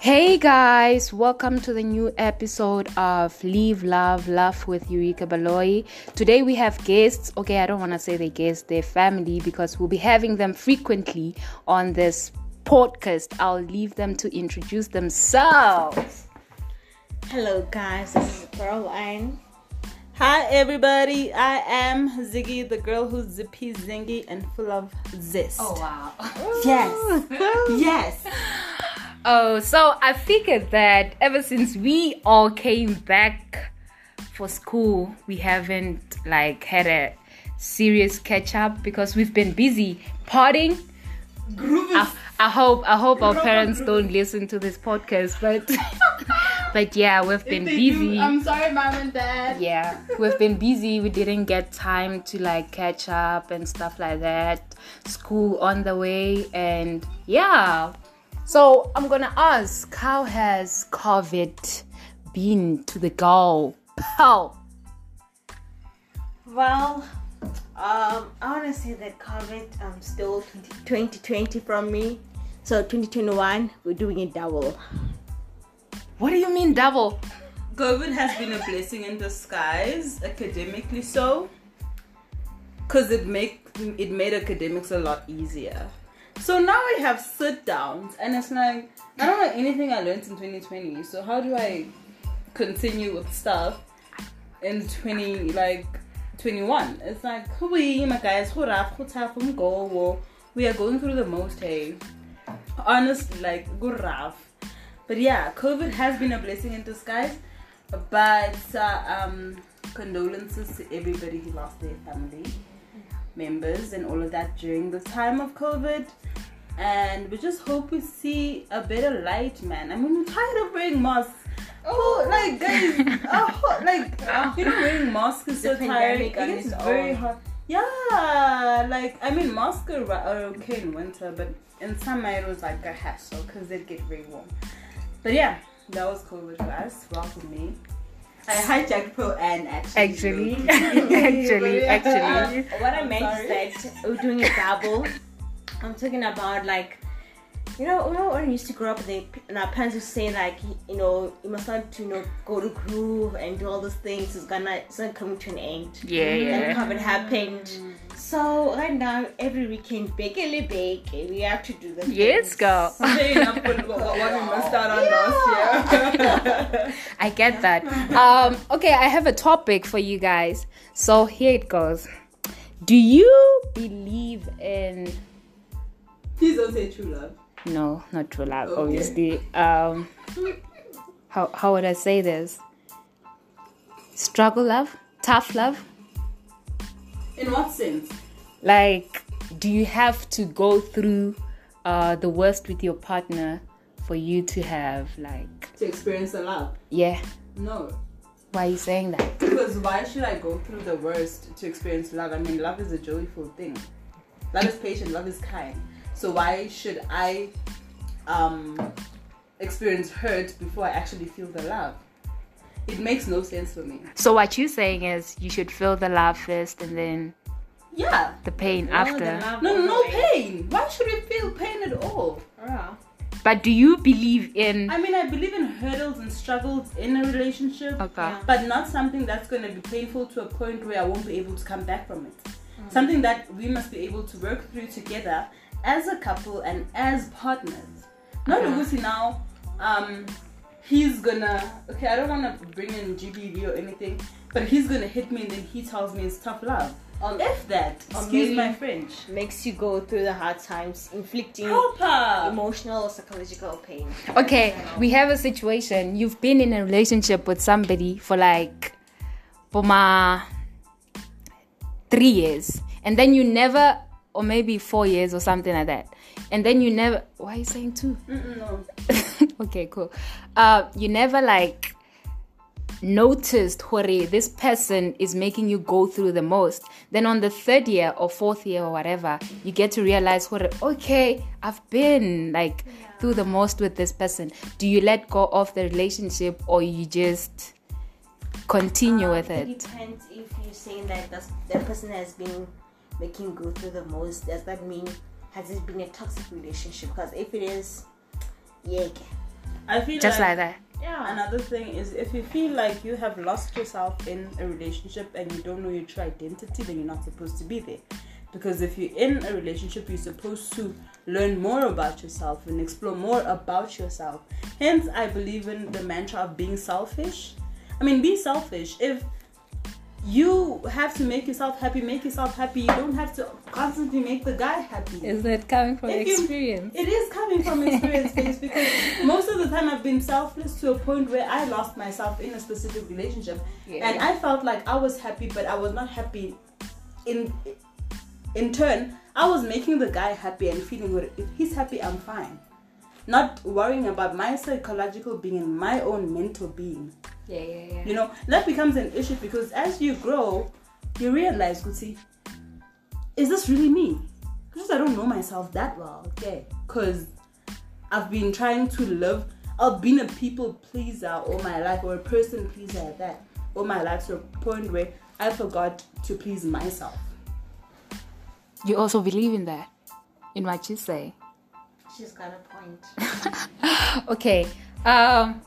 Hey guys, welcome to the new episode of Leave Love Laugh with Eureka Baloy. Today we have guests. Okay, I don't want to say they guests, they're family because we'll be having them frequently on this podcast. I'll leave them to introduce themselves. Hello, guys. This is Caroline. Hi everybody, I am Ziggy, the girl who's zippy, zingy, and full of zest. Oh, wow. Yes, yes. Oh, so I figured that ever since we all came back for school, we haven't like had a serious catch up because we've been busy partying. I, I hope I hope our parents don't listen to this podcast, but but yeah, we've been busy. I'm sorry, mom and dad. yeah, we've been busy. We didn't get time to like catch up and stuff like that. School on the way, and yeah. So I'm gonna ask, how has COVID been to the goal? How? Well, um, I want to say that COVID um still 20, 2020 from me. So 2021, we're doing it double. What do you mean double? COVID has been a blessing in disguise, academically so, because it make it made academics a lot easier. So now I have sit downs, and it's like I don't know anything I learned in 2020. So how do I continue with stuff in 20 like 21? It's like we my guys. We are going through the most. Hey, honestly, like good rough. But yeah, COVID has been a blessing in disguise. But uh, um, condolences to everybody who lost their family members and all of that during the time of COVID. And we just hope we see a better light, man. I mean, we're tired of wearing masks. Oh, like guys, oh, like you know, wearing masks is so tiring. pandemic on It gets its very hot. Yeah, like I mean, masks are, are okay in winter, but in summer it was like a hassle because they'd get very warm. But yeah, that was COVID, guys. Welcome me. I hijacked Pro and actually. Actually, wrote- actually, Yeah. actually. What I meant sorry. is that we're doing a double. I'm talking about like, you know, you know when we used to grow up, they and our parents would say like, you know, you must not, you know, go to groove and do all those things. It's gonna, it's not coming to an end. Yeah, Then yeah. COVID happened. So right now, every weekend, bakely bake, we have to do the Yes, things. girl. What, what we missed out on last year. I get that. Um, okay, I have a topic for you guys. So here it goes. Do you believe in Please don't say true love. no, not true love, Okay. obviously. Um how how would I say this? Struggle love? Tough love? In what sense? Like do you have to go through uh the worst with your partner for you to have like To experience the love? yeah, No. why are you saying that? Because why should I go through the worst to experience love? I mean, love is a joyful thing. Love is patient. Love is kind. So why should I um, experience hurt before I actually feel the love? It makes no sense for me. So what you're saying is you should feel the love first and then Yeah. the pain No, after. the No, no pain. Why should we feel pain at all? Yeah. But do you believe in I mean, I believe in hurdles and struggles in a relationship. okay? But not something that's going to be painful to a point where I won't be able to come back from it. Something that we must be able to work through together as a couple and as partners. Not Okay. Ugusi now, um, he's gonna, okay, I don't want to bring in GBV or anything, but he's gonna hit me and then he tells me it's tough love. Um, If that, excuse my French. makes you go through the hard times, inflicting emotional or psychological pain. Okay, we have a situation. You've been in a relationship with somebody for like for my three years, and then you never, or maybe four years or something like that, and then you never. Why are you saying two? Mm-mm, no. okay, cool. Uh, you never like noticed hore this person is making you go through the most then on the third year or fourth year or whatever you get to realize hore okay i've been like through the most with this person do you let go of the relationship or you just continue Um, with It it depends if you're saying that the person has been making you go through the most. Does that mean has it been a toxic relationship? Because if it is, yeah, I feel Just like, like that. Yeah. Another thing is if you feel like you have lost yourself in a relationship and you don't know your true identity, then you're not supposed to be there. Because if you're in a relationship, you're supposed to learn more about yourself and explore more about yourself. Hence, I believe in the mantra of being selfish. I mean, be selfish. If you have to make yourself happy, make yourself happy. You don't have to constantly make the guy happy. Is it coming from If you- experience? It is coming from experience because most of the time I've been selfless to a point where I lost myself in a specific relationship Yeah. and I felt like I was happy but I was not happy in in turn I was making the guy happy and feeling good if he's happy I'm fine not worrying about my psychological being and my own mental being yeah, yeah, yeah. you know that becomes an issue because as you grow you realize Guti, is this really me because i don't know myself that well okay because i've been trying to live i've been a people pleaser all my life or a person pleaser at that all my life to a point where i forgot to please myself You also believe in that, in what you say. She's got a point. Okay. Um.